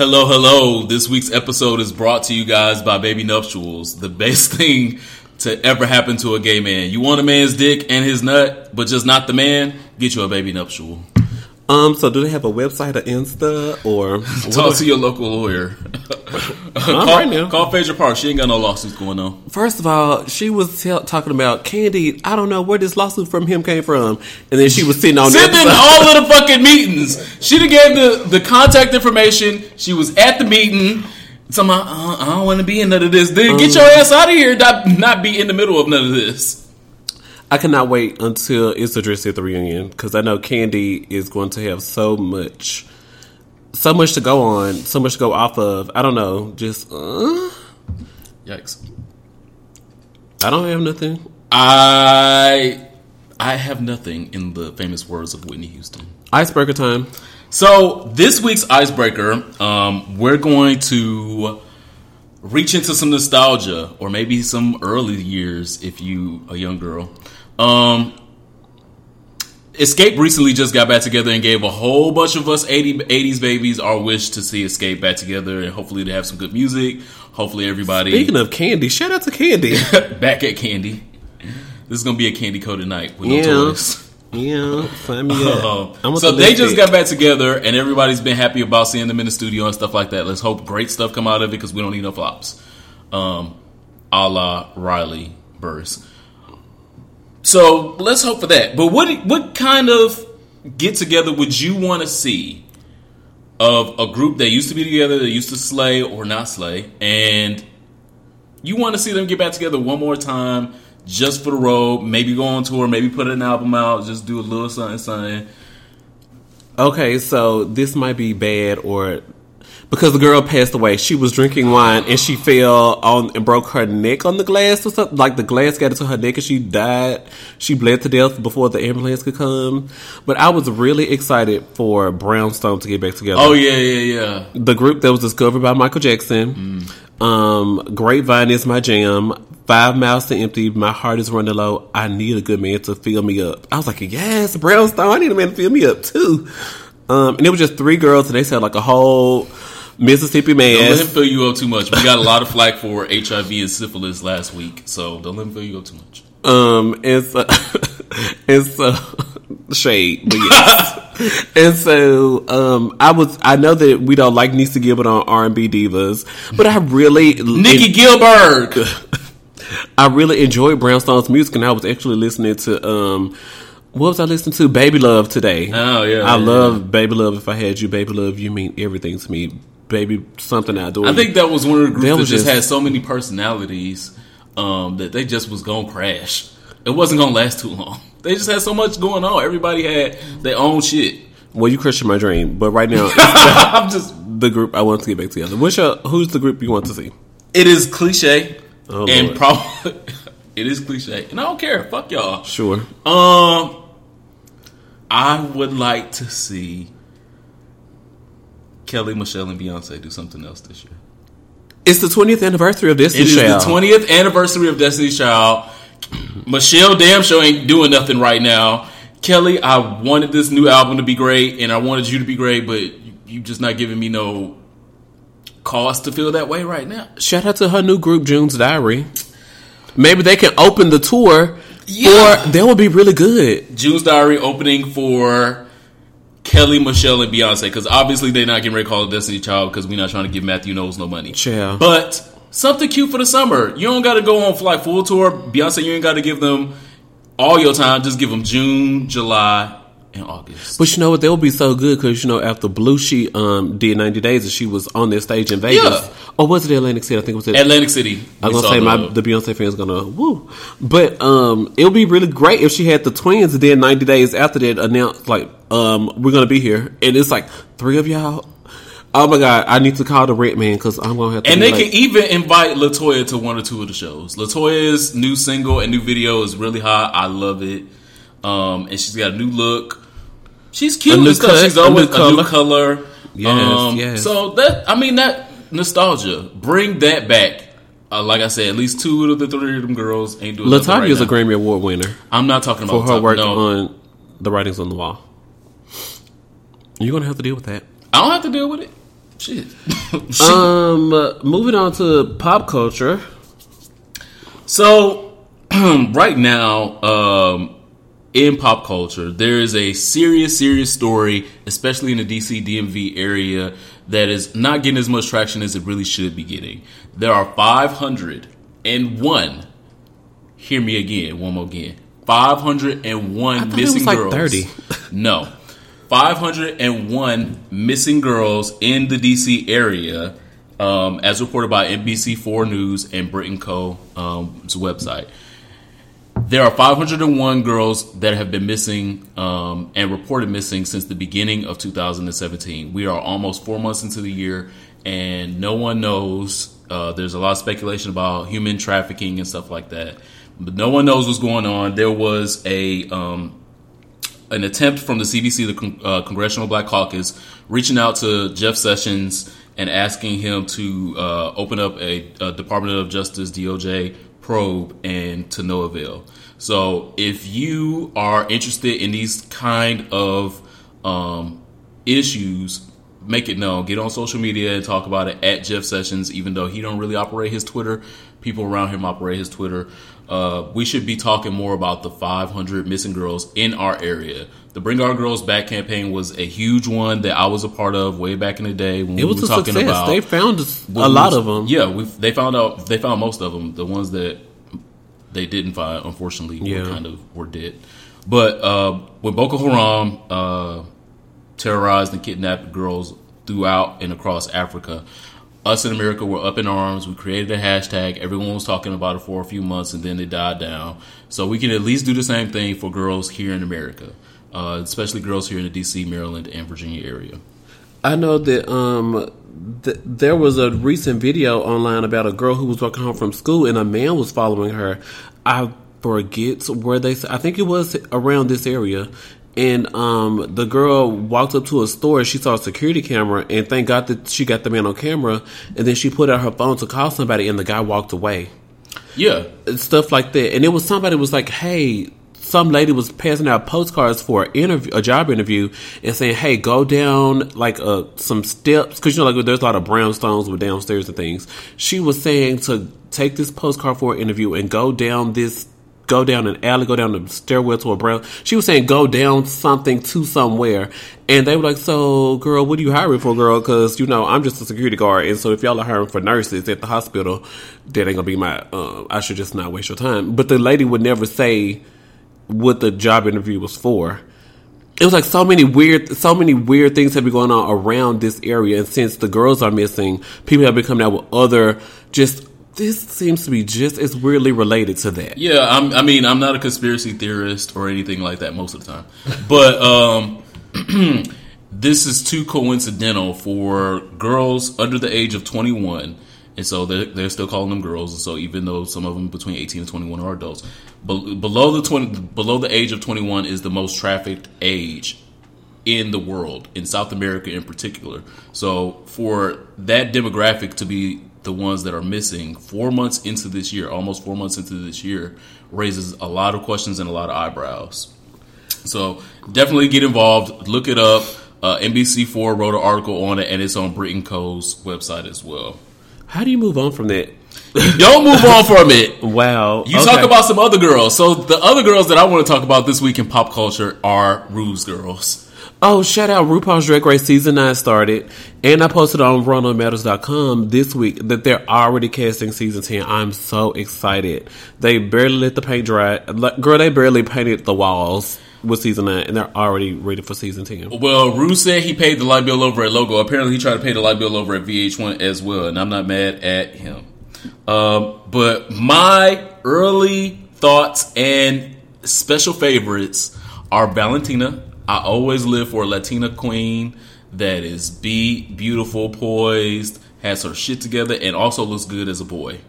Hello, hello. This week's episode is brought to you guys by Baby Nuptials, the best thing to ever happen to a gay man. You want a man's dick and his nut, but just not the man? Get you a baby nuptial. Um, so do they have a website or Insta or Talk to your local lawyer. call, right now. call Phaedra Park. She ain't got no lawsuits going on. First of all, she was tell talking about Kandi. I don't know where this lawsuit from him came from, and then she was sitting on Sitting in all of the fucking meetings. She done gave the, the contact information. She was at the meeting. Somehow, uh, I don't want to be in none of this. Then get your ass out of here. Not, not be in the middle of none of this. I cannot wait until it's addressed at the reunion because I know Kandi is going to have so much, so much to go on, so much to go off of. I don't know, just uh, Yikes. I don't have nothing. I I have nothing in the famous words of Whitney Houston. Icebreaker time. So this week's icebreaker, um, we're going to reach into some nostalgia, or maybe some early years if you a young girl. Um, Xscape recently just got back together and gave a whole bunch of us 80, 80s babies our wish to see Xscape back together, and hopefully they have some good music. Hopefully everybody Speaking of Kandi, shout out to Kandi. back at Kandi. This is gonna be a candy coated night with no Yeah. toys. yeah, sign me up. Um, so the they just got back together, and everybody's been happy about seeing them in the studio and stuff like that. Let's hope great stuff come out of it because we don't need no flops, um, a la Riley Burrs. So let's hope for that. But what what kind of get together would you want to see of a group that used to be together, that used to slay or not slay, and you want to see them get back together one more time just for the road, maybe go on tour, maybe put an album out, just do a little something, something. Okay, so this might be bad or because the girl passed away, she was drinking wine and she fell on and broke her neck on the glass or something. Like the glass got into her neck and she died. She bled to death before the ambulance could come. But I was really excited for Brownstone to get back together. Oh yeah, yeah, yeah. the group that was discovered by Michael Jackson. Um, Grapevine is my jam. Five miles to empty. My heart is running low. I need a good man to fill me up. I was like, yes, Brownstone. I need a man to fill me up too. Um, and it was just three girls, and they said like a whole Mississippi man. Don't let him fill you up too much. We got a lot of flack for HIV and syphilis last week, so don't let him fill you up too much. Um, and so, and so shade, but yes. and so, um, I was, I know that we don't like Nisa Gilbert on R and B divas, but I really Nicci Gilbert. I really enjoyed Brownstone's music, and I was actually listening to um, what was I listening to? Baby Love today. Oh, yeah, I yeah, love Baby Love. If I had you, Baby Love, you mean everything to me. Baby, something outdoors. I think that was one of the groups That just, just- had so many personalities um, that they just was gonna crash. It wasn't gonna last too long. They just had so much going on. Everybody had their own shit. well, you crushed my dream, but right now I'm just. the group I want to get back together. What's your, who's the group you want to see? It is cliche, Oh, and probably it is cliche, and I don't care. Fuck y'all. Sure. Um, I would like to see Kelly, Michelle, and Beyonce do something else this year. It's the 20th anniversary of It Destiny's is Child. the twentieth anniversary of Destiny's Child. Michelle damn show ain't doing nothing right now. Kelly, I wanted this new album to be great, and I wanted you to be great, but you, you just not giving me no cause to feel that way right now. Shout out to her new group, June's Diary. Maybe they can open the tour. Yeah. Or they would be really good. June's Diary opening for Kelly, Michelle, and Beyonce because obviously they're not getting ready to call it Destiny Child because we're not trying to give Matthew Knowles no money. Child. But something cute for the summer. You don't got to go on like full tour. Beyonce, you ain't got to give them all your time. Just give them June, July, and August. But you know what? That would be so good because you know after Blue she um did ninety days and she was on their stage in Vegas. Yeah. Or was it Atlantic City? I think it was at, Atlantic City. I we was gonna say my the- the Beyonce fans gonna woo, but um it would be really great if she had the twins and then ninety days after that announced like um we're gonna be here and it's like three of y'all. Oh my god, I need to call the Red Man because I'm gonna have to. And they like, can even invite LeToya to one or two of the shows. LeToya's new single and new video is really hot. I love it. Um, and she's got a new look. She's cute and stuff. cut, she's a always a new color. Yes, um, yes. So that I mean that nostalgia. Bring that back. Uh, like I said, at least two of the three of them girls ain't doing. nothing right Latavia is a. Grammy Award winner I'm not talking about for her work no. on the writings on the wall. You're gonna have to deal with that. I don't have to deal with it. shit. Um, moving on to pop culture. So, right now, um, in pop culture, there is a serious, serious story, especially in the DC DMV area, that is not getting as much traction as it really should be getting. There are 501, hear me again, one more again, 501 thought it missing like girls. 30. No. 501 missing girls in the DC area, um, as reported by NBC4 News and Britain Co.'s um, website. There are 501 girls that have been missing um, and reported missing since the beginning of 2017. We are almost four months into the year, and no one knows. Uh, there's a lot of speculation about human trafficking and stuff like that, but no one knows what's going on. There was a um, an attempt from the CBC, the Con- uh, Congressional Black Caucus, reaching out to Jeff Sessions and asking him to uh, open up a, a Department of Justice DOJ probe, and to no avail. So, if you are interested in these kind of um, issues, make it known. Get on social media and talk about it at Jeff Sessions. Even though he don't really operate his Twitter, people around him operate his Twitter. Uh, we should be talking more about the 500 missing girls in our area. The Bring Our Girls Back campaign was a huge one that I was a part of way back in the day when It was we were a talking success. about. they found a lot was- of them. Yeah, we they found out they found most of them. The ones that they didn't find, unfortunately, Yeah. were kind of were dead. But uh, when Boko Haram uh, terrorized and kidnapped girls throughout and across Africa, us in America were up in arms. We created a hashtag. Everyone was talking about it for a few months, and then it died down. So we can at least do the same thing for girls here in America, uh, especially girls here in the D.C., Maryland, and Virginia area. I know that um, th- there was a recent video online about a girl who was walking home from school and a man was following her. I forget where they. I think it was around this area. And um, the girl walked up to a store. She saw a security camera, and thank God that she got the man on camera. And then she put out her phone to call somebody, and the guy walked away. Yeah, stuff like that. And it was somebody was like, "Hey." Some lady was passing out postcards for an interview, a job interview, and saying, "Hey, go down like uh, some steps because you know, like there's a lot of brownstones with downstairs and things." She was saying to take this postcard for an interview and go down this, go down an alley, go down the stairwell to a brown. She was saying go down something to somewhere, and they were like, "So, girl, what are you hiring for, girl? Because you know I'm just a security guard, and so if y'all are hiring for nurses at the hospital, that ain't gonna be my. Uh, I should just not waste your time." But the lady would never say what the job interview was for. It was like so many weird, so many weird things have been going on around this area, and since the girls are missing, people have been coming out with other just. This seems to be just as weirdly related to that. Yeah, I'm, I mean, I'm not a conspiracy theorist or anything like that most of the time, but um, this is too coincidental for girls under the age of 21, and so they're, they're still calling them girls. And so even though some of them between 18 and 21 are adults, be- below the 20, below the age of 21 is the most trafficked age in the world, in South America in particular. So for that demographic to be the ones that are missing four months into this year, almost four months into this year, raises a lot of questions and a lot of eyebrows. So definitely get involved. Look it up. Uh, NBC4 wrote an article on it, and it's on Britain Co.'s website as well. How do you move on from that? Don't move on from it. Wow. You Okay. talk about some other girls. So the other girls that I want to talk about this week in pop culture are Ru's girls. Oh, shout out RuPaul's Drag Race season nine started, and I posted on RunOnMatters.com this week that they're already casting season ten. I'm so excited. They barely let the paint dry. Girl, they barely painted the walls with season nine, and they're already ready for season ten. Well, Ruse said he paid the light bill over at Logo. Apparently, he tried to pay the light bill over at VH1 as well, and I'm not mad at him. Um, but my early thoughts and special favorites are Valentina. I always live for a Latina queen that is beat, beautiful, poised, has her shit together, and also looks good as a boy.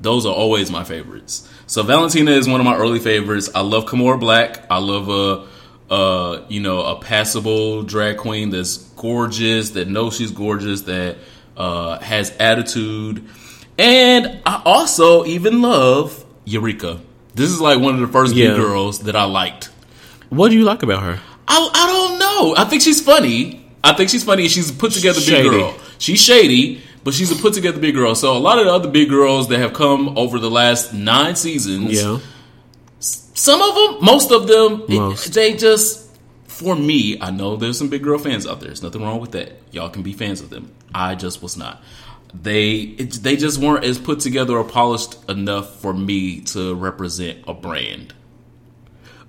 Those are always my favorites. So Valentina is one of my early favorites. I love Kimora Blac. I love a, uh, you know, a passable drag queen that's gorgeous, that knows she's gorgeous, that uh, has attitude, and I also even love Eureka. This is like one of the first Yeah. big girls that I liked. What do you like about her? I, I don't know. I think she's funny. I think she's funny. She's a put together big girl. She's shady, but she's a put together big girl. So a lot of the other big girls that have come over the last nine seasons, Yeah. some of them, most of them, it- they just. For me, I know there's some big girl fans out there. There's nothing wrong with that. Y'all can be fans of them. I just was not. They it, they just weren't as put together or polished enough for me to represent a brand.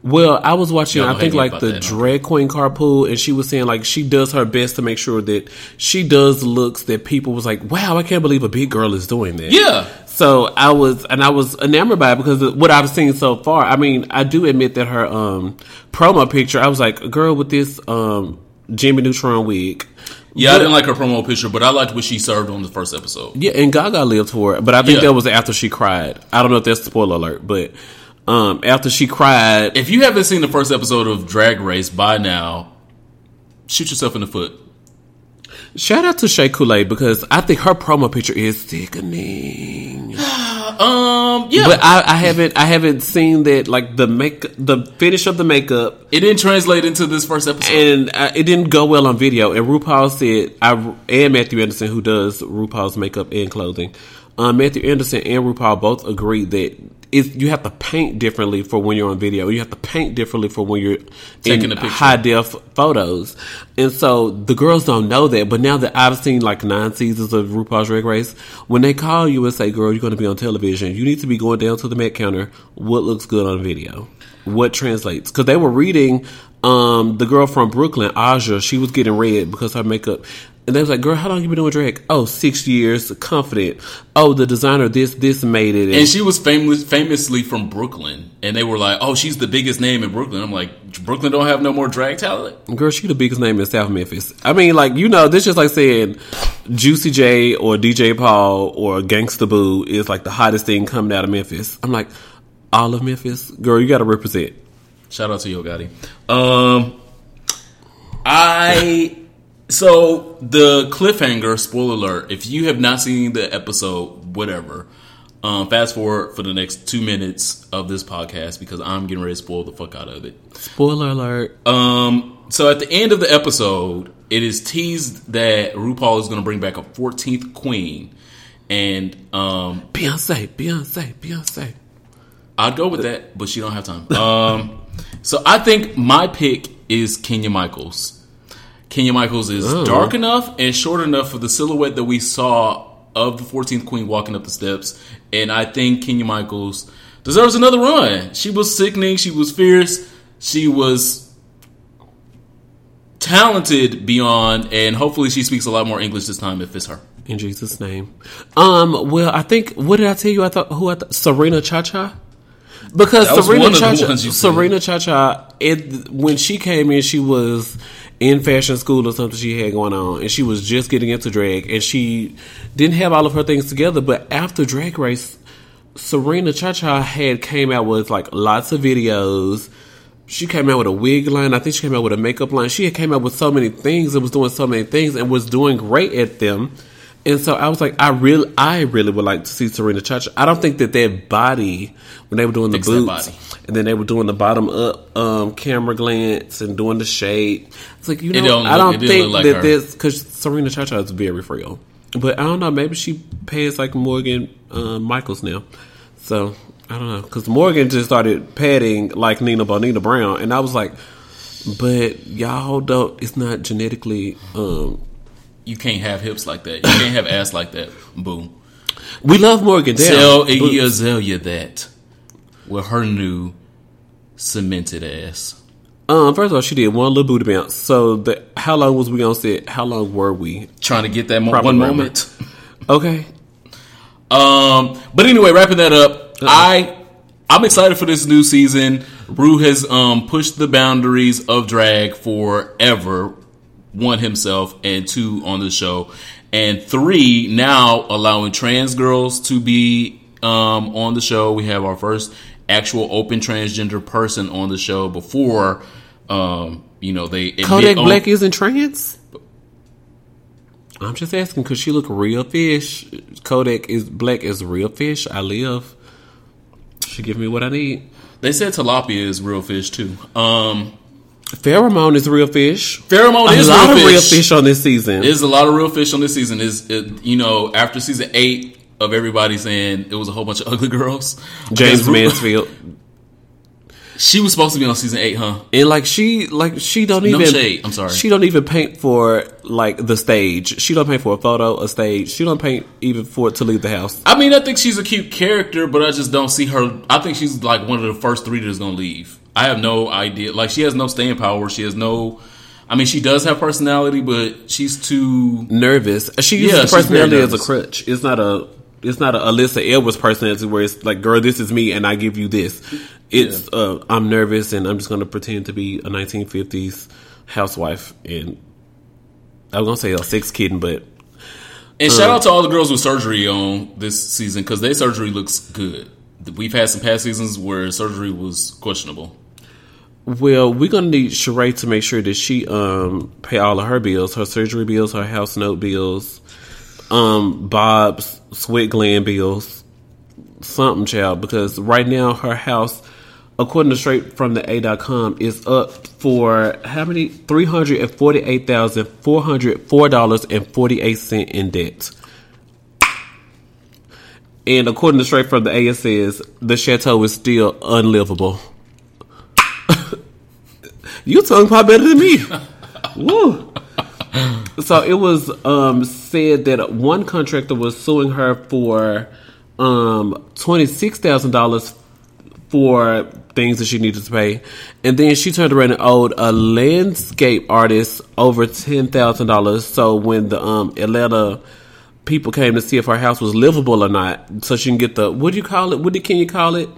Well, I was watching, I think, like the that, drag queen carpool, and she was saying like she does her best to make sure that she does looks that people was like, "Wow, I can't believe a big girl is doing that." Yeah, So I was, and I was enamored by it because of what I've seen so far. I mean, I do admit that her um promo picture, I was like, a girl with this um Jimmy Neutron wig. Yeah. I didn't like her promo picture, but I liked what she served on the first episode. Yeah, and Gaga lived for it, but I think Yeah. that was after she cried. I don't know if that's a spoiler alert, but um after she cried, If you haven't seen the first episode of Drag Race by now, shoot yourself in the foot. shout out to Shea Couleé because I think her promo picture is sickening. Um, yeah, But I, I haven't, I haven't seen that like the make, the finish of the makeup, it didn't translate into this first episode. and uh, it didn't go well on video. And RuPaul said, I and Mathu Andersen, who does RuPaul's makeup and clothing, um, Mathu Andersen and RuPaul both agreed that it's, you have to paint differently for when you're on video. You have to paint differently for when you're Taking in a picture. high def photos. And so the girls don't know that. But now that I've seen like nine seasons of RuPaul's Drag Race, when they call you and say, "Girl, you're going to be on television," you need to be going down to the Met counter. What looks good on video? What translates? Because they were reading um, the girl from Brooklyn, Aja. She was getting red because her makeup. And they was like, "Girl, how long you been doing drag?" Oh, six years. Confident. Oh, the designer this this made it. and she was famous, famously from Brooklyn, and they were like, "Oh, she's the biggest name in Brooklyn." I'm like, "Brooklyn don't have no more drag talent." Girl, she the biggest name in South Memphis. I mean, like you know, this just like saying Juicy J or DJ Paul or Gangsta Boo is like the hottest thing coming out of Memphis. I'm like, all of Memphis, girl, you got to represent. Shout out to Yo Gotti. Um, I so the cliffhanger. Spoiler alert! If you have not seen the episode, whatever, um, fast forward for the next two minutes of this podcast because I'm getting ready to spoil the fuck out of it. Spoiler alert. Um, so at the end of the episode, it is teased that RuPaul is going to bring back a 14th queen, and um, Beyonce, Beyonce, Beyonce. I'd go with that, but she don't have time. Um, so I think my pick is Kenya Michaels. Kenya Michaels is Oh. dark enough and short enough for the silhouette that we saw of the 14th queen walking up the steps, and I think Kenya Michaels deserves another run. She was sickening. She was fierce. She was talented beyond, and hopefully she speaks a lot more English this time if it's her. In Jesus' name. Um. Well, I think. What did I tell you? I thought who I thought Serena Cha Cha. Because Serena one of the Cha Cha, ones you said. Serena Cha Cha, it when she came in, she was in fashion school or something she had going on, and she was just getting into drag, and she didn't have all of her things together. But after Drag Race, Serena Cha Cha had came out with like lots of videos. She came out with a wig line. I think she came out with a makeup line. She had came out with so many things and was doing so many things and was doing great at them. And so I was like, I really, I really would like to see Serena Cha Cha. I don't think that their body when they were doing the Fix boots and then they were doing the bottom up um, camera glance and doing the shade. It's like you know, don't I don't think like that her. this because Serena Cha Cha is very real. But I don't know. Maybe she pays like Morgan uh, Michaels now. So I don't know because Morgan just started padding like Nina Bonina Brown, and I was like, but y'all don't. It's not genetically. Um, You can't have hips like that. You can't have ass like that. Boom. we love Morgan. Damn. Tell Iggy Azalea that with her new cemented ass. Um, first of all, she did one little booty bounce. So the how long was we on set? How long were we? Trying to get that mo- one moment. Okay. Um, but anyway, wrapping that up, I I'm excited for this new season. Ru has um pushed the boundaries of drag forever. One himself and two on the show, and three now allowing trans girls to be um on the show. We have our first actual open transgender person on the show before um you know they admit Kodak on- Black isn't trans. I'm just asking because she look real fish. Kodak is black is real fish. I live. She give me what I need. They said tilapia is real fish too. Um, Pheromone is real fish. Pheromone is A is lot real of fish. real fish on this season. There's a lot of real fish on this season. Is it, you know after season eight of everybody saying it was a whole bunch of ugly girls. Jaymes Mansfield. She was supposed to be on season eight, huh? And like she, like she don't No even. shade, I'm sorry. She don't even paint for like the stage. She don't paint for a photo, a stage. She don't paint even for it to leave the house. I mean, I think she's a cute character, but I just don't see her. I think she's like one of the first three that's gonna leave. I have no idea. Like she has no staying power. She has no. I mean, she does have personality, but she's too. Nervous. She Yeah, uses very personality as a crutch. It's not a. It's not a Alyssa Edwards personality where it's like, girl, this is me and I give you this. It's uh, I'm nervous and I'm just going to pretend to be a 1950s housewife and I was gonna say a six kitten, but And shout out to all the girls with surgery on this season because their surgery looks good. We've had some past seasons where surgery was questionable. Well, we're gonna need Sheree to make sure that she um pay all of her bills, her surgery bills, her house note bills, um Bob's sweat gland bills, something, child. Because right now her house, according to straight from the A.com, is up for how many? Three hundred and forty eight thousand four hundred four dollars and forty eight cent in debt. And according to straight from the A, says the chateau is still unlivable. you tongue pop better than me. Woo. So it was um, said that one contractor was suing her for um, twenty six thousand dollars for things that she needed to pay, and then she turned around and owed a landscape artist over ten thousand dollars. So when the um, Atlanta people came to see if her house was livable or not, so she can get the what do you call it? What do, can you call it?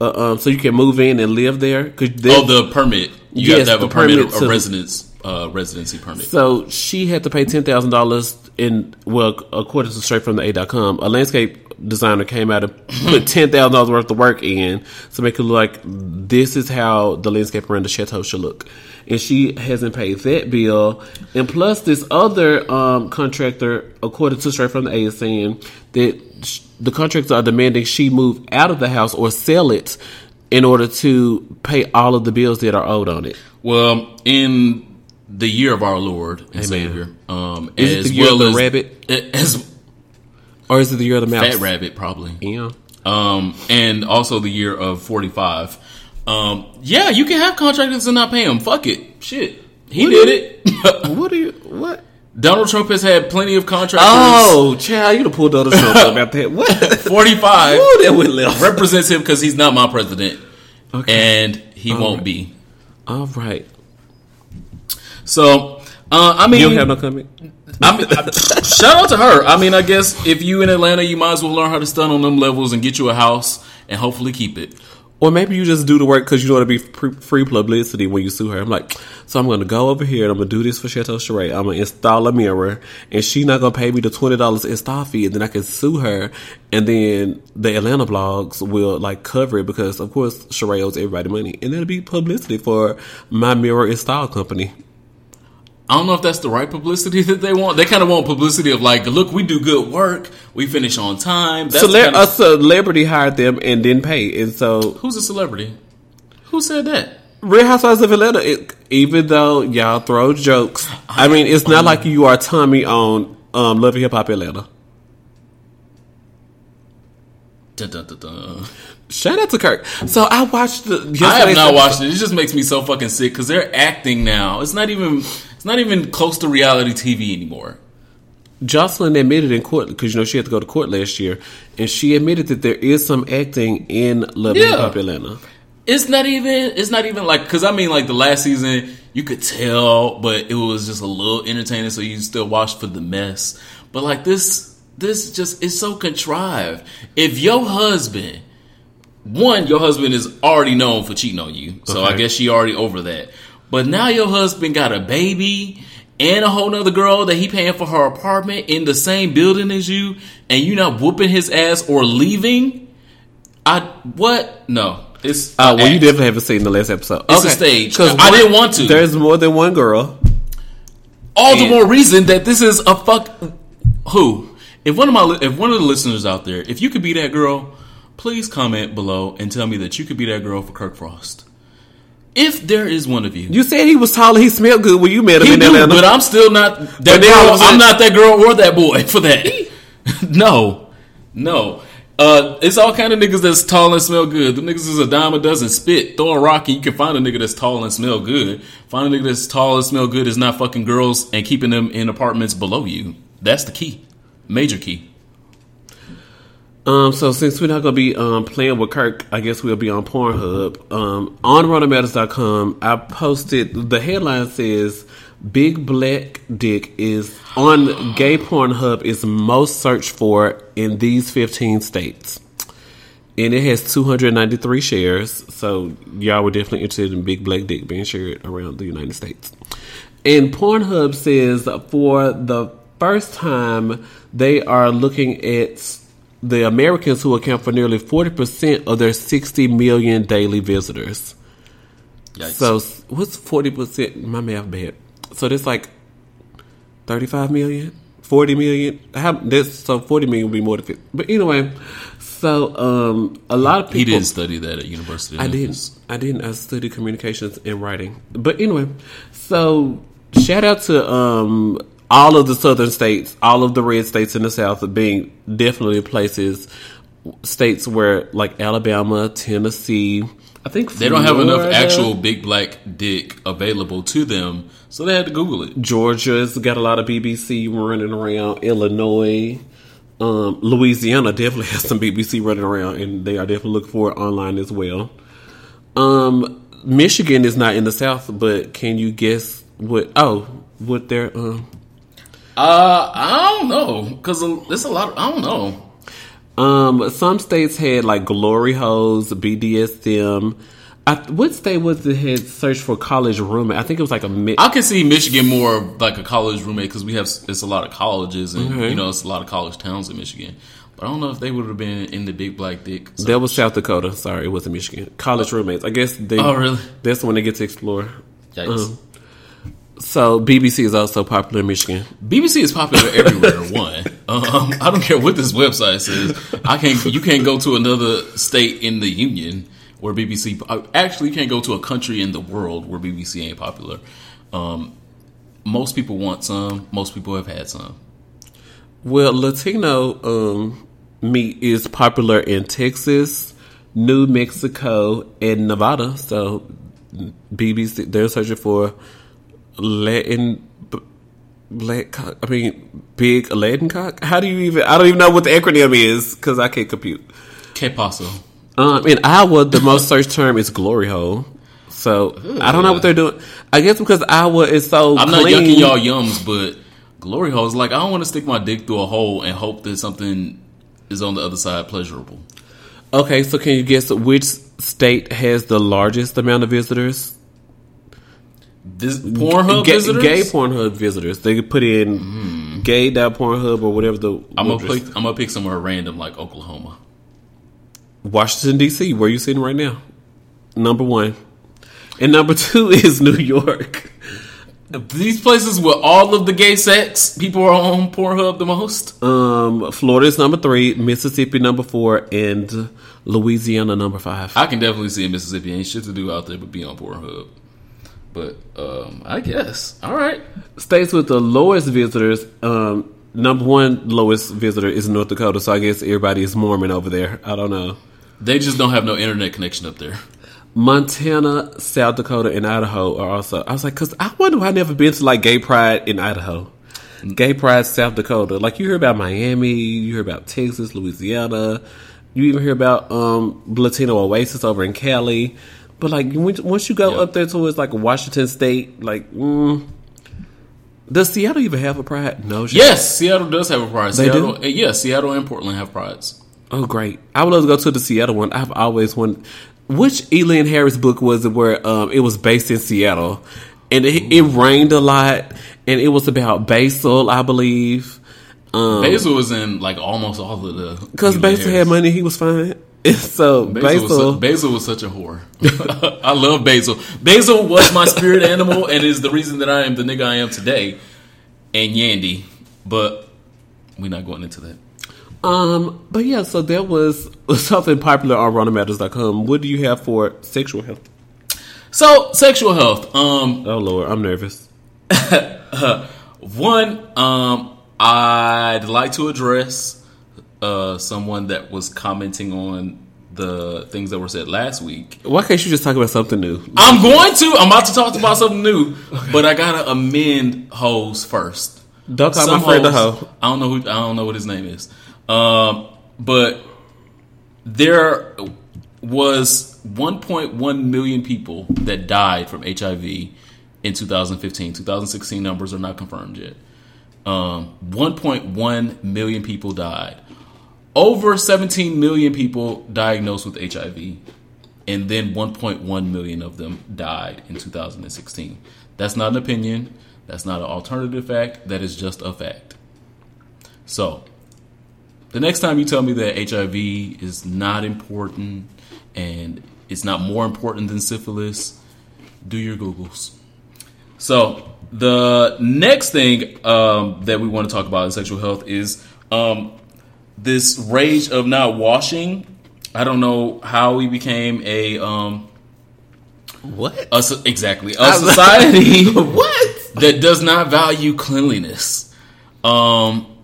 Uh, um, so you can move in and live there. Cause they- Oh, the permit. You Yes, have to have a permit, permit a to- residence, uh, residency permit. So she had to pay ten thousand dollars in well, according to straight from the A.com, a landscape designer came out and put ten thousand dollars worth of work in to make it look like this is how the landscape around the chateau should look. And she hasn't paid that bill. And plus this other um, contractor, according to straight from the A is saying that sh- the contractors are demanding she move out of the house or sell it in order to pay all of the bills that are owed on it. Well, in the year of our Lord and Amen. Savior, um, Is it the year well of the as, rabbit? as Or is it the year of the mouse? fat rabbit, probably. Yeah. um, and also the year of 45. Um, yeah, you can have contractors and not pay them. Fuck it. Shit. He What did do it. What do you what? Donald Trump has had plenty of contractors. Oh, child, you done pulled Donald Trump about that. What? 45 Ooh, that went left. represents him because he's not my president. Okay. And he All won't right. be. All right. So, uh, I mean, You don't have no comment. I mean, I- shout out to her. I mean, I guess if you in Atlanta, you might as well learn how to stun on them levels and get you a house and hopefully keep it. Or maybe you just do the work because you want to be free, free publicity when you sue her. I'm like, so I'm going to go over here and I'm going to do this for Chateau Charade. I'm going to install a mirror and she not going to pay me the $20 install fee and then I can sue her. And then the Atlanta blogs will like cover it because of course Charade owes everybody money. And it'll be publicity for my mirror install company. I don't know if that's the right publicity that they want. They kind of want publicity of like, look, we do good work, we finish on time. That's Cele- kind a celebrity hired them and didn't pay. And so who's a celebrity? Who said that? Real Housewives of Atlanta, it, even though y'all throw jokes, I mean, it's not like you are Tommie on um, Love and Hip Hop Atlanta. Dun, dun, dun. Shout out to Kirk. So I watched the. I have not watched it. It just makes me so fucking sick because they're acting now. It's not even. It's not even close to reality TV anymore. Joseline admitted in court because you know she had to go to court last year, and she admitted that there is some acting in Love Yeah. Hip Atlanta. It's not even. It's not even like because I mean like the last season you could tell, but it was just a little entertaining, so you still watch for the mess. But like this, this just is so contrived. If your husband, one, your husband is already known for cheating on you, so I Okay. guess she already over that. But now your husband got a baby and a whole nother girl that he paying for her apartment in the same building as you, and you not whooping his ass or leaving. I what? No, it's Oh, well, you definitely haven't seen the last episode. It's a stage. Because I didn't want to. There's more than one girl. All the more reason that this is a fuck. Who? If one of my if one of the listeners out there, if you could be that girl, please comment below and tell me that you could be that girl for Kirk Frost. If there is one of you, You said he was tall and he smelled good when you met him he in do, Atlanta. but I'm still not that girl. I'm not that girl or that boy for that. no, no. Uh, it's all kind of niggas that's tall and smell good. The niggas is a dime a dozen. Spit, throw a rock, and you can find a nigga that's tall and smell good. Find a nigga that's tall and smell good is not fucking girls and keeping them in apartments below you. That's the key, major key. Um, so since we're not gonna be um, playing with Kirk, I guess we'll be on Pornhub. Um, on RunnerMatters.com, I posted the headline says Big Black Dick is on Gay Pornhub is most searched for in these 15 states. And it has 293 shares, so y'all were definitely interested in Big Black Dick being shared around the United States. And Pornhub says for the first time, they are looking at the Americans who account for nearly 40% of their 60 million daily visitors. Yikes. So what's 40%? My math bad. So that's like 35 million, 40 million. How, that's, so 40 million would be more than 50. But anyway, so um, a lot of people. he didn't study that at University. I didn't. I didn't. I studied communications and writing. But anyway, so shout out to um, all of the southern states, all of the red states in the south, of being definitely places, states where like Alabama, Tennessee. I think They don't have enough actual big black dick available to them, so they had to Google it. Georgia's got a lot of BBC running around. Illinois. Um, Louisiana definitely has some BBC running around, and they are definitely looking for it online as well. Um, Michigan is not in the South, but can you guess what? Oh, what their um, Uh, I don't know because there's a lot. Of, I don't know. um, some states had like glory holes, BDSM. I, what state was it had searched for college roommate? I think it was like a mi- I can see Michigan more like a college roommate because we have it's a lot of colleges and Okay. you know it's a lot of college towns in Michigan. But I don't know if they would have been in the big black dick. So- that was South Dakota. Sorry, it wasn't Michigan. College roommates. I guess they. Oh, really? That's when they get to explore. Yikes. Um, so BBC is also popular in Michigan. BBC is popular everywhere. One, um, I don't care what this website says. I can't. You can't go to another state in the union where BBC. uh, Actually, you can't go to a country in the world where BBC ain't popular. Um, most people want some. Most people have had some. Well, Latino um, meat is popular in Texas, New Mexico, and Nevada. So BBC they're searching for Latin black cock. I mean, big Latin cock. How do you even? I don't even know what the acronym is because I can't compute. Que paso? Um, in Iowa, the most searched term is glory hole. So I don't know what they're doing. I guess because Iowa is so I'm not clean. yucking y'all yums, but glory holes. Like I don't want to stick my dick through a hole and hope that something is on the other side pleasurable. Okay, so can you guess which state has the largest amount of visitors? This Pornhub gay, visitors. Gay Pornhub visitors. They could put in gay Pornhub or whatever the. I'm gonna pick. I'm gonna pick somewhere random like Oklahoma. Washington D.C. Where you sitting right now? Number one, and number two is New York. These places where all of the gay sex people are on Pornhub the most. Um, Florida is number three, Mississippi number four, and Louisiana number five. I can definitely see Mississippi ain't shit to do out there but be on Pornhub. But um, I guess all right. States with the lowest visitors. Um, number one lowest visitor is North Dakota. So I guess everybody is Mormon over there. I don't know. They just don't have no internet connection up there. Montana, South Dakota, and Idaho are also. I was like, because I wonder why I never been to like Gay Pride in Idaho, Gay Pride South Dakota. Like you hear about Miami, you hear about Texas, Louisiana, you even hear about um Latino Oasis over in Cali. But like once you go Yeah. up there towards like Washington State, like, mm, does Seattle even have a Pride? No. shit. Yes, Seattle does have a pride. They Seattle, do? eh, Yeah, Seattle and Portland have prides. Oh, great! I would love to go to the Seattle one. I've always wanted. Which Elian Harris book was it where um, it was based in Seattle, and it, it rained a lot, and it was about Basil, I believe. Um, Basil was in like almost all of the because Elon Basil had money, he was fine. so Basil, Basil, was, Basil was such a whore. I love Basil. Basil was my spirit animal and is the reason that I am the nigga I am today. And Yandy, but we're not going into that. um, but yeah, so there was something popular on RunnerMatters.com. What do you have for sexual health? So sexual health. Um, Oh Lord, I'm nervous. one, um, I'd like to address uh, someone that was commenting on the things that were said last week. Why can't you just talk about something new? I'm going to. I'm about to talk about something new, but I gotta amend hoes first. Don't call Some my friend a hoes- hoe. I don't know who. I don't know what his name is. Um, but there was 1.1 million people that died from HIV in 2015. 2016 numbers are not confirmed yet. Um, 1.1 million people died. Over 17 million people diagnosed with HIV, and then 1.1 million of them died in 2016. That's not an opinion. That's not an alternative fact. That is just a fact. So, the next time you tell me that HIV is not important and it's not more important than syphilis, do your Googles. So, the next thing um, that we want to talk about in sexual health is um, this rage of not washing. I don't know how we became a um, What? a exactly a society what? that does not value cleanliness. Um,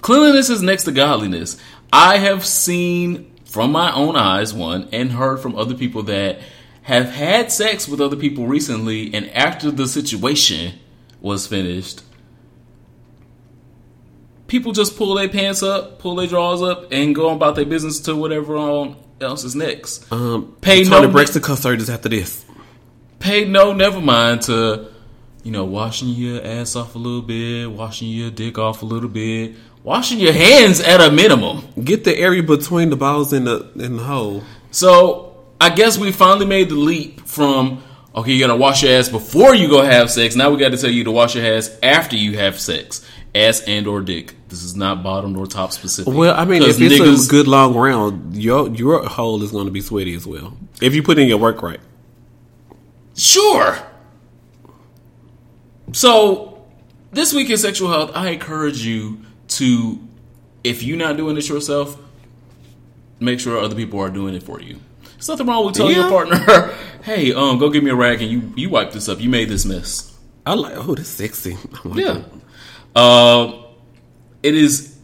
cleanliness is next to godliness. I have seen from my own eyes, one, and heard from other people that have had sex with other people recently, and after the situation was finished, people just pull their pants up, pull their drawers up, and go about their business to whatever else is next. Um, Pay no- Braxton concert is after this. pay no never mind to you know washing your ass off a little bit washing your dick off a little bit washing your hands at a minimum Get the area between the balls and the and the hole. so i guess we finally made the leap from okay you gotta wash your ass before you go have sex now we gotta tell you to wash your ass after you have sex ass and or dick this is not bottom nor top specific Well, I mean, if it's niggas- a good long round, your your hole is going to be sweaty as well. If you put in your work right. Sure. So, this week in sexual health, I encourage you to, if you're not doing it yourself, make sure other people are doing it for you. There's nothing wrong with telling your partner, "Hey, um, go give me a rag and you you wipe this up. You made this mess." I like. Oh, that's sexy. Like Yeah. Um, it is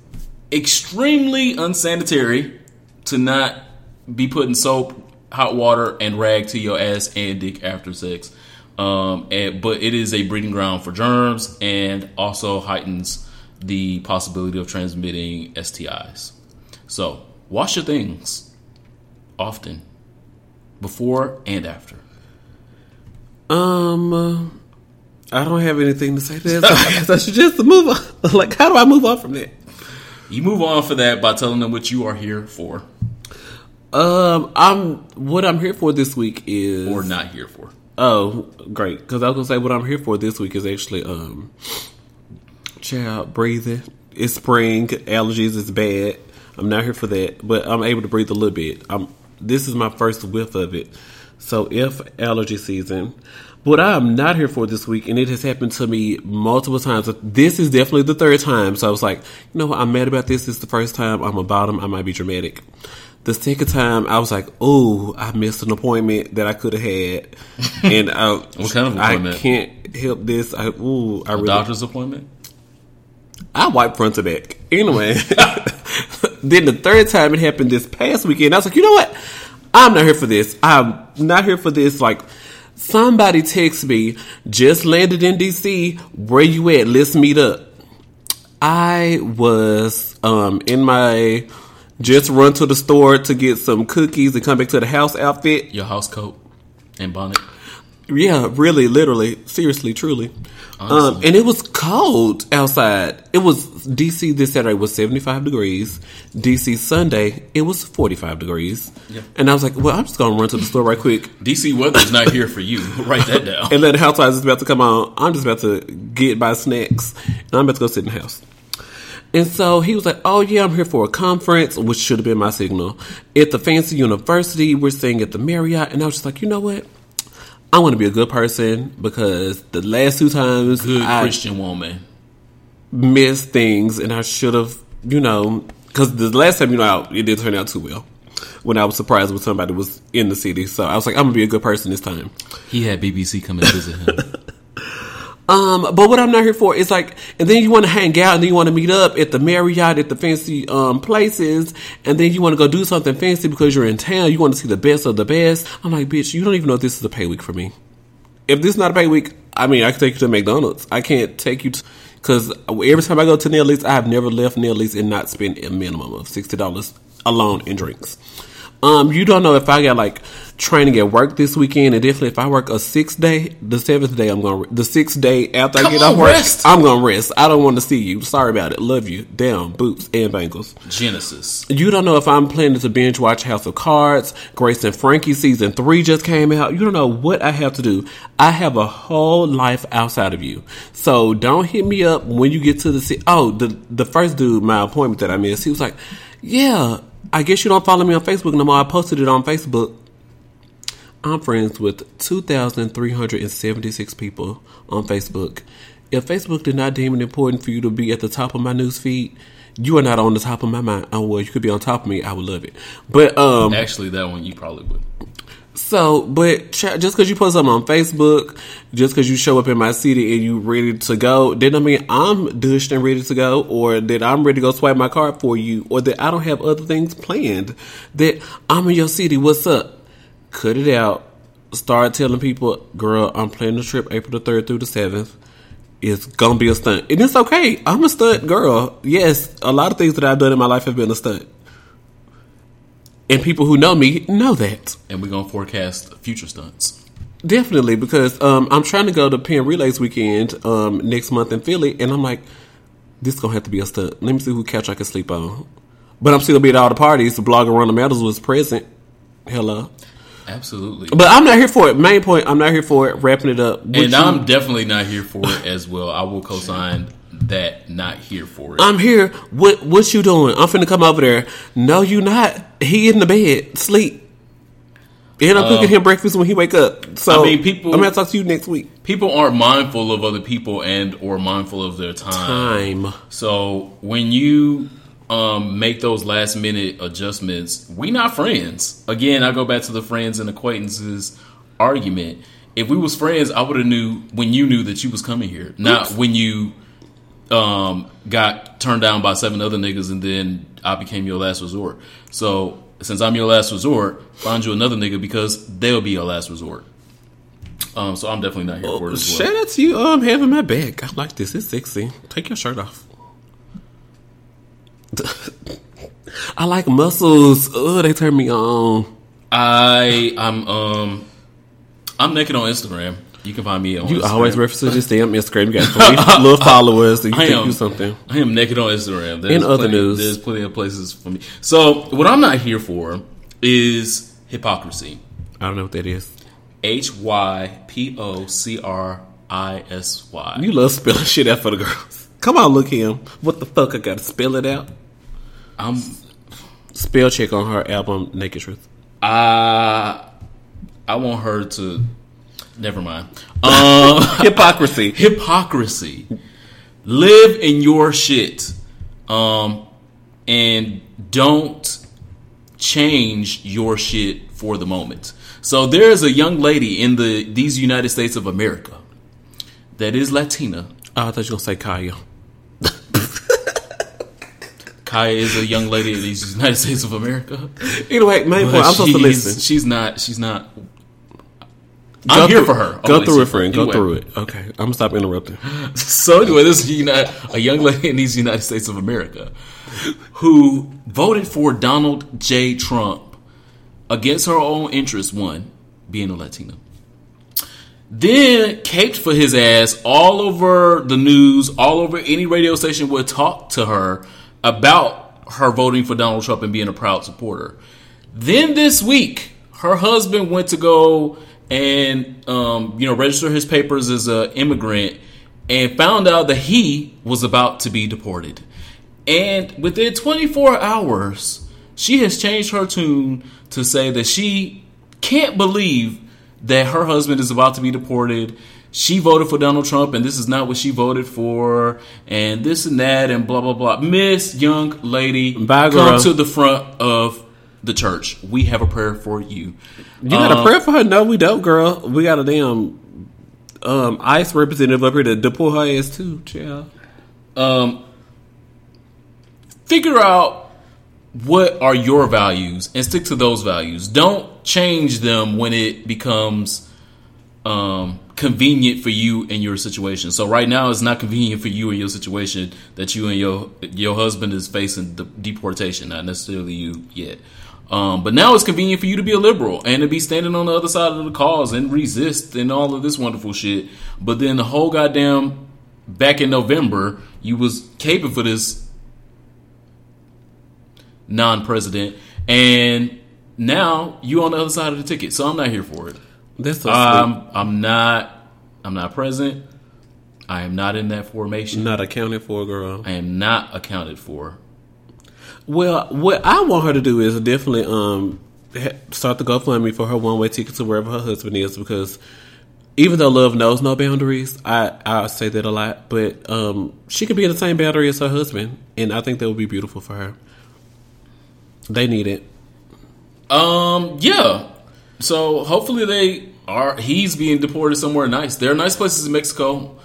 extremely unsanitary to not be putting soap, hot water, and rag to your ass and dick after sex. Um, and, but it is a breeding ground for germs and also heightens the possibility of transmitting STIs. So wash your things often, before and after. Um, I don't have anything to say to that. So I guess I should just move on. Like, how do I move on from that? You move on for that by telling them what you are here for Um, I'm what I'm here for this week is or not here for. Oh, great! Because I was gonna say what I'm here for this week is actually um, child breathing. It's spring, allergies is bad. I'm not here for that, but I'm able to breathe a little bit. I'm. This is my first whiff of it, so if allergy season. What I am not here for this week, and it has happened to me multiple times. This is definitely the third time. So I was like, you know what? I'm mad about this. This is the first time. I'm about them. I might be dramatic. The second time, I was like, "Oh, I missed an appointment that I could have had," and I, What kind of I can't help this. I ooh, I really, Doctor's appointment. I wipe front to back. Anyway, then the third time it happened this past weekend, I was like, you know what? I'm not here for this. I'm not here for this. Like, somebody text me, just landed in DC. Where you at? Let's meet up. I was um, in my just run to the store to get some cookies and come back to the house outfit. Your house coat and bonnet. Yeah, really, literally, seriously, truly. Um, and it was cold outside. It was DC this Saturday was 75 degrees. DC Sunday, it was 45 degrees. Yeah. And I was like, well, I'm just going to run to the store right quick. DC weather's not here for you. Write that down. And then the housewives is about to come on. I'm just about to get my snacks. And I'm about to go sit in the house. And so he was like, Oh, yeah, I'm here for a conference, which should have been my signal. At the fancy university, we're staying at the Marriott. And I was just like, You know what? I want to be a good person because the last two times Good I Christian woman. missed things and I should have, you know, because the last time, you know, it didn't turn out too well. when I was surprised when somebody was in the city. So I was like, I'm gonna be a good person this time. He had BBC come and visit him. Um, but what I'm not here for is like, and then you want to hang out, and then you want to meet up at the Marriott, at the fancy um places, and then you want to go do something fancy because you're in town. You want to see the best of the best. I'm like, bitch, you don't even know if this is a pay week for me. If this is not a pay week, I mean, I can take you to McDonald's. I can't take you to because every time I go to Nelly's, I have never left Nelly's and not spent a minimum of sixty dollars alone in drinks. Um, you don't know if I got like training at work this weekend, and definitely if I work a sixth day, the seventh day I'm gonna the sixth day after Come I get on, off work, rest. I'm gonna rest. I don't want to see you. Sorry about it. Love you. Down boots and bangles. Genesis. You don't know if I'm planning to binge watch House of Cards. Grace and Frankie season three just came out. You don't know what I have to do. I have a whole life outside of you. So don't hit me up when you get to the city. Oh, the the first dude, my appointment that I missed, he was like, "Yeah, I guess you don't follow me on Facebook no more. I posted it on Facebook." I'm friends with 2,376 people on Facebook. If Facebook did not deem it important for you to be at the top of my news feed, you are not on the top of my mind. Oh well, you could be on top of me. I would love it. But um, Actually, that one you probably would. so, but ch- just because you post something on Facebook, just because you show up in my city and you ready to go, that don't mean I'm dished and ready to go, or that I'm ready to go swipe my card for you, or that I don't have other things planned. That I'm in your city. What's up? Cut it out. Start telling people, girl, I'm planning a trip April the third through the seventh. It's gonna be a stunt, and it's okay. I'm a stunt girl. Yes, a lot of things that I've done in my life have been a stunt, and people who know me know that. And we're gonna forecast future stunts. Definitely, because um, I'm trying to go to Penn Relays weekend um, next month in Philly, and I'm like, this is gonna have to be a stunt. Let me see who couch I can sleep on. But I'm still gonna be at all the parties. The blogger Ronald Matters was present. Hello, Absolutely. but I'm not here for it. Main point, I'm not here for it. Wrapping it up, Would and you- I'm definitely not here for it as well. I will co-sign that. Not here for it. I'm here. What what you doing? I'm finna come over there. No, you not. He in the bed, sleep. And I'm cooking um, him breakfast when he wake up. So I mean, people- I'm gonna talk to you next week. People aren't mindful of other people and or mindful of their time. Time. So when you um, make those last minute adjustments, we not friends. Again, I go back to the friends and acquaintances argument. If we was friends, I would have knew when you knew that you was coming here, not when you um, got turned down by seven other niggas and then I became your last resort. So since I'm your last resort, find you another nigga because they'll be your last resort. Um, so I'm definitely not here for it as well. Shout out to you um having my back. I like this. It's sexy. Take your shirt off. I like muscles. Oh, they turn me on. I I'm um I'm naked on Instagram. You can find me on. You Instagram. always reference to this damn Instagram. You got little followers. And you I think am you something. I am naked on Instagram. There's In other plenty, news. there's plenty of places for me. So what I'm not here for is hypocrisy. I don't know what that is. H y p o c r i s y. You love spelling shit out for the girls. Come on, look him. What the fuck? I gotta spell it out. I'm Spell check on her album Naked Truth. I I want her to. Never mind. Um, Hypocrisy. hypocrisy. Live in your shit, um, and don't change your shit for the moment. So there is a young lady in the these United States of America that is Latina. Oh, I thought you were gonna say Kaya. Kaya is a young lady in these United States of America. Anyway, main point. I'm supposed to listen. She's not. She's not. I'm here through- for her. Go through it, friend. her. Go Anyway. through it. Okay, I'm gonna stop interrupting. So anyway, this is United, a young lady in these United States of America who voted for Donald J. Trump against her own interest. One, being a Latina. Then caped for his ass all over the news, all over any radio station would talk to her about her voting for Donald Trump and being a proud supporter. Then this week, her husband went to go and um, you know register his papers as an immigrant, and found out that he was about to be deported. And within 24 hours, she has changed her tune to say that she can't believe that her husband is about to be deported. She voted for Donald Trump, and this is not what she voted for, and this and that, and blah blah blah. Miss young lady, Bye, come to the front of the church, we have a prayer for you. You got Um, a prayer for her? No, we don't, girl. We got a damn um, ICE representative up here to deport her ass too, child. um, figure out what are your values and stick to those values. Don't change them when it becomes um, convenient for you and your situation. So right now, it's not convenient for you and your situation that you and your your husband is facing the deportation, not necessarily you yet. Um, but now it's convenient for you to be a liberal and to be standing on the other side of the cause and resist and all of this wonderful shit. But then the whole goddamn back in November, you was caping for this non-president, and now you on the other side of the ticket. So I'm not here for it. That's so Um, I'm not. I'm not present. I am not in that formation. Not accounted for, girl. I am not accounted for. Well, what I want her to do is definitely um start the GoFundMe for her one way ticket to wherever her husband is because even though love knows no boundaries, I I say that a lot, but um she could be in the same boundary as her husband, and I think that would be beautiful for her. They need it. Um. Yeah. So hopefully they are. He's being deported somewhere nice. There are nice places in Mexico.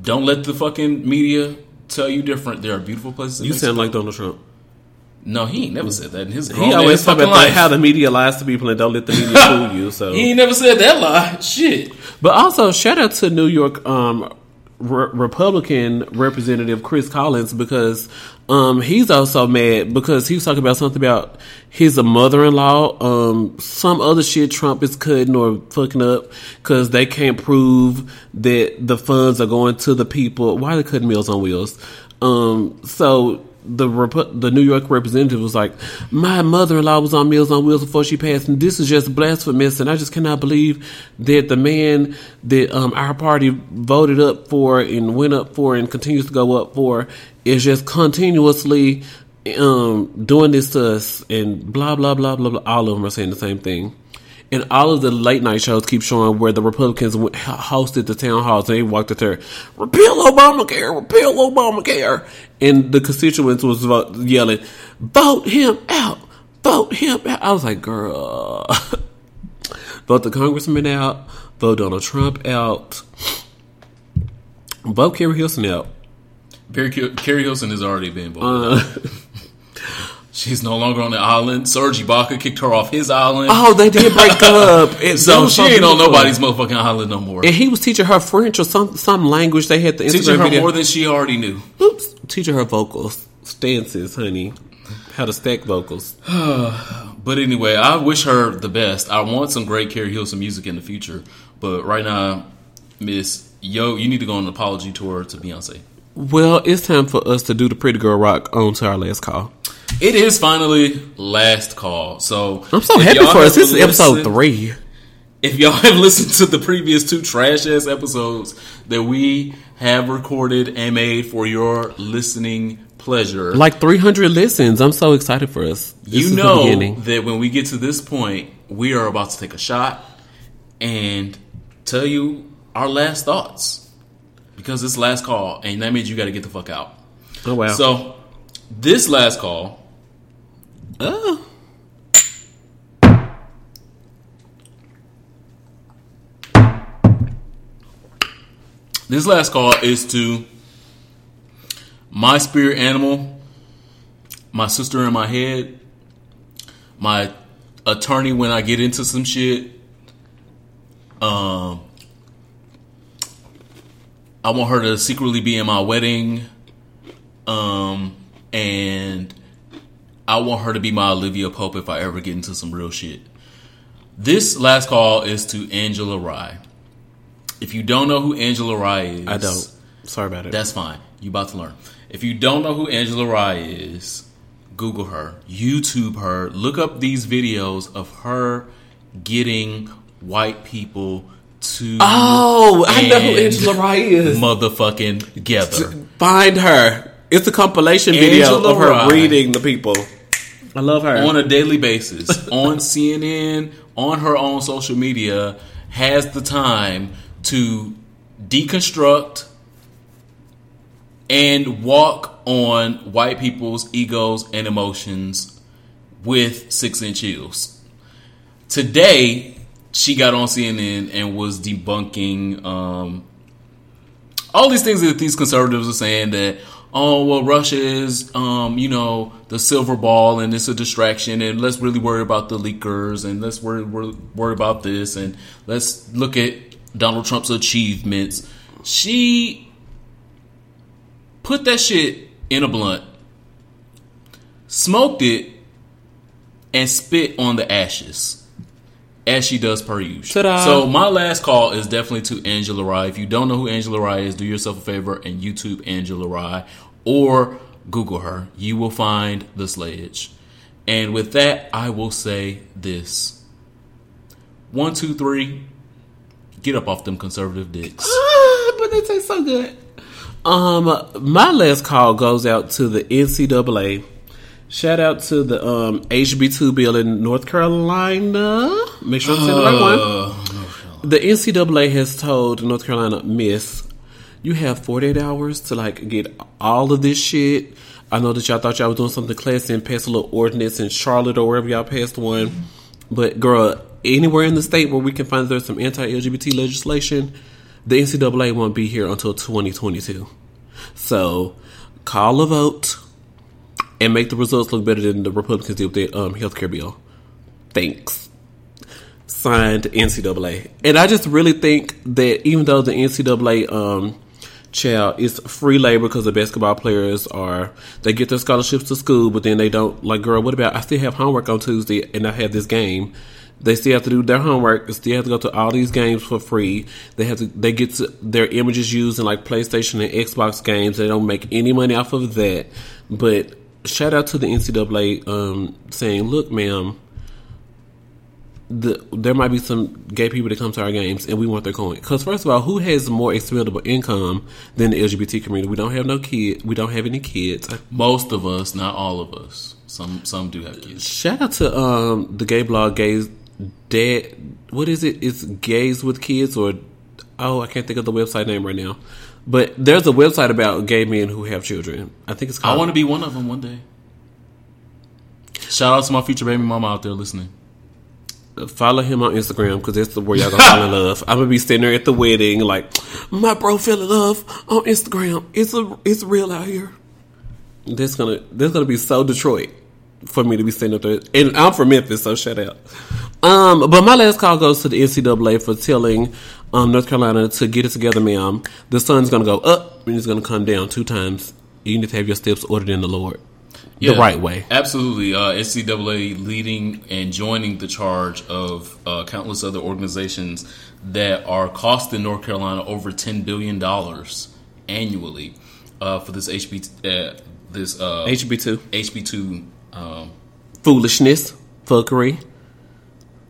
Don't let the fucking media tell you different. There are beautiful places. In You Mexico. sound like Donald Trump. no. He ain't never said that in his. He always talk about life. how the media lies to people and don't let the media fool you. So He ain't never said that lie. Shit. But also, shout out to New York um, Re- Republican Representative Chris Collins because um, he's also mad because he was talking about something about his mother-in-law, um, some other shit Trump is cutting or fucking up because they can't prove that the funds are going to the people. Why are they cutting Meals on Wheels? Um, so the Rep- the New York representative was like, "My mother-in-law was on Meals on Wheels before she passed, and this is just blasphemous, and I just cannot believe that the man that um, our party voted up for and went up for and continues to go up for is just continuously um, doing this to us, and blah blah blah blah blah. All of them are saying the same thing." And all of the late night shows keep showing where the Republicans went- hosted the town halls and they walked up there, repeal Obamacare, repeal Obamacare. And the constituents was yelling, vote him out, vote him out. I was like, girl, vote the congressman out, vote Donald Trump out, vote Keri Hilson out. Keri Hilson has already been voted. Uh, She's no longer on the island. Serge Ibaka kicked her off his island. oh, they did break up. And so she ain't on nobody's motherfucking island no more. And he was teaching her French or some some language. They had the Instagram Teaching her video. more than she already knew. Oops. Teaching her vocals, stances, honey. How to stack vocals. But anyway, I wish her the best. I want some great Keri Hilson music in the future. But right now, Miss Yo, you need to go on an apology tour to Beyonce. Well, it's time for us to do the Pretty Girl Rock on to our last call. It is finally last call. So I'm so happy for us. This is episode three. If y'all have listened to the previous two trash ass episodes that we have recorded and made for your listening pleasure, Like 300 listens. I'm so excited for us. This you know that when we get to this point, we are about to take a shot and tell you our last thoughts because it's last call, and that means you got to get the fuck out. Oh, wow. So, this last call, oh. this last call is to my spirit animal, my sister in my head, my attorney when I get into some shit. Um, I want her to secretly be in my wedding. Um, and I want her to be my Olivia Pope if I ever get into some real shit. This last call is to Angela Rye. If you don't know who Angela Rye is, I don't. Sorry about it. That's fine. You about to learn. If you don't know who Angela Rye is, Google her, YouTube her, look up these videos of her getting white people to oh, I know who Angela Rye is. motherfucking together. Find her. It's a compilation video of her Rye. reading the people. I love her. on a daily basis on CNN, on her own social media, has the time to deconstruct and walk on white people's egos and emotions with six inch heels. Today, she got on CNN and was debunking um, all these things that these conservatives are saying that oh well Russia is um, you know the silver ball and it's a distraction and let's really worry about the leakers and let's worry worry, worry about this and let's look at Donald Trump's achievements. She put that shit in a blunt, smoked it, and spit on the ashes as she does per usual. Ta-da. So my last call is definitely to Angela Rye. If you don't know who Angela Rye is, do yourself a favor and YouTube Angela Rye or Google her. You will find the sledge. And with that, I will say this: one, two, three. Get up off them conservative dicks. Ah, but they taste so good. Um, my last call goes out to the NCAA. Shout out to the um, HB2 bill in North Carolina. Make sure I'm saying the right one. The NCAA has told North Carolina, Miss, you have 48 hours to like get all of this shit. I know that y'all thought y'all was doing something classy and passed a little ordinance in Charlotte or wherever y'all passed one. But girl, anywhere in the state where we can find there's some anti-LGBT legislation, the NCAA won't be here until 2022. So call a vote and make the results look better than the Republicans did with their um, healthcare bill. Thanks. Signed NCAA. And I just really think that even though the NCAA um, child is free labor because the basketball players are they get their scholarships to school, but then they don't like girl, what about I still have homework on Tuesday and I have this game. They still have to do their homework. They still have to go to all these games for free. They have to. They get to, their images used in like PlayStation and Xbox games. They don't make any money off of that. But shout out to the NCAA um, saying, "Look, ma'am, the, there might be some gay people that come to our games, and we want their coin." Because first of all, who has more expendable income than the LGBT community? We don't have no kid. We don't have any kids. Most of us, not all of us. Some some do have kids. Shout out to um, the gay blog gays dad what is it it's gays with kids or oh i can't think of the website name right now but there's a website about gay men who have children i think it's Called- I want to be one of them one day. Shout out to my future baby mama out there listening. Follow him on instagram because that's the where y'all gonna fall in love. I'm gonna be sitting there at the wedding like my bro fell in love on instagram. It's a it's real out here. That's gonna that's gonna be so detroit for me to be sitting up there. And i'm from memphis so shut out. Um, but my last call goes to the NCAA for telling um, North Carolina to get it together, ma'am. The sun's to go up and it's to come down two times. You need to have your steps ordered in the Lord the right way. Absolutely. Uh, NCAA leading and joining the charge of uh, countless other organizations that are costing North Carolina over $10 billion annually uh, for this HB, uh, this uh, HB2. HB2. Um, Foolishness, fuckery.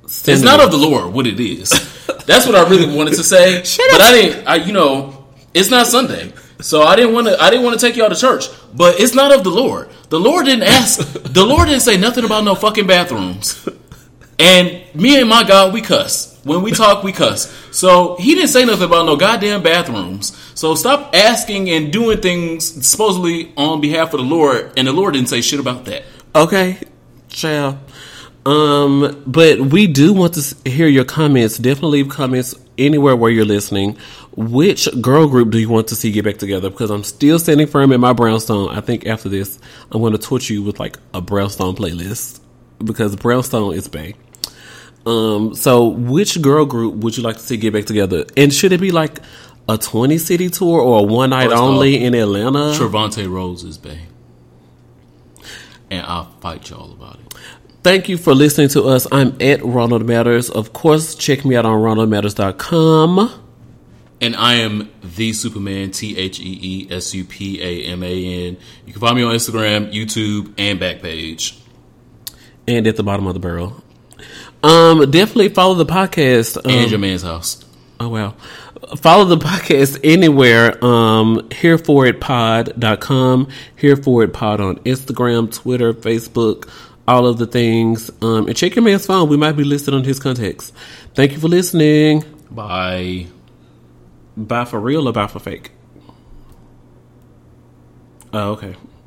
it's not of the Lord what it is. That's what I really wanted to say. but I didn't. I you know it's not Sunday, so I didn't want to. I didn't want to take y'all to church. But it's not of the Lord. The Lord didn't ask. the Lord didn't say nothing about no fucking bathrooms. And me and my God, we cuss. When we talk, we cuss. So he didn't say nothing about no goddamn bathrooms. So stop asking and doing things supposedly on behalf of the Lord, and the Lord didn't say shit about that. Okay, child. Um, but we do want to hear your comments. Definitely leave comments anywhere where you're listening. Which girl group do you want to see get back together? Because I'm still standing firm in my brownstone. I think after this, I'm going to torture you with like a brownstone playlist because brownstone is bang. Um, so which girl group would you like to see get back together? And should it be like a 20 city tour or a one night First only off, in Atlanta? Trevante Rhodes is Bay. And I'll fight y'all about it. Thank you for listening to us. I'm at Ronald Matters. Of course, check me out on ronaldmatters.com. And I am the Superman, T H E E S U P A M A N. You can find me on Instagram, YouTube, and Backpage. And at the bottom of the barrel. Um, definitely follow the podcast. Um, And your man's house. Oh wow. Follow the podcast anywhere. Um hereforitpod.com, here for it pod on Instagram, Twitter, Facebook, all of the things. Um and check your man's phone. We might be listed on his contacts. Thank you for listening. Bye. Bye for real or bye for fake? Oh, okay.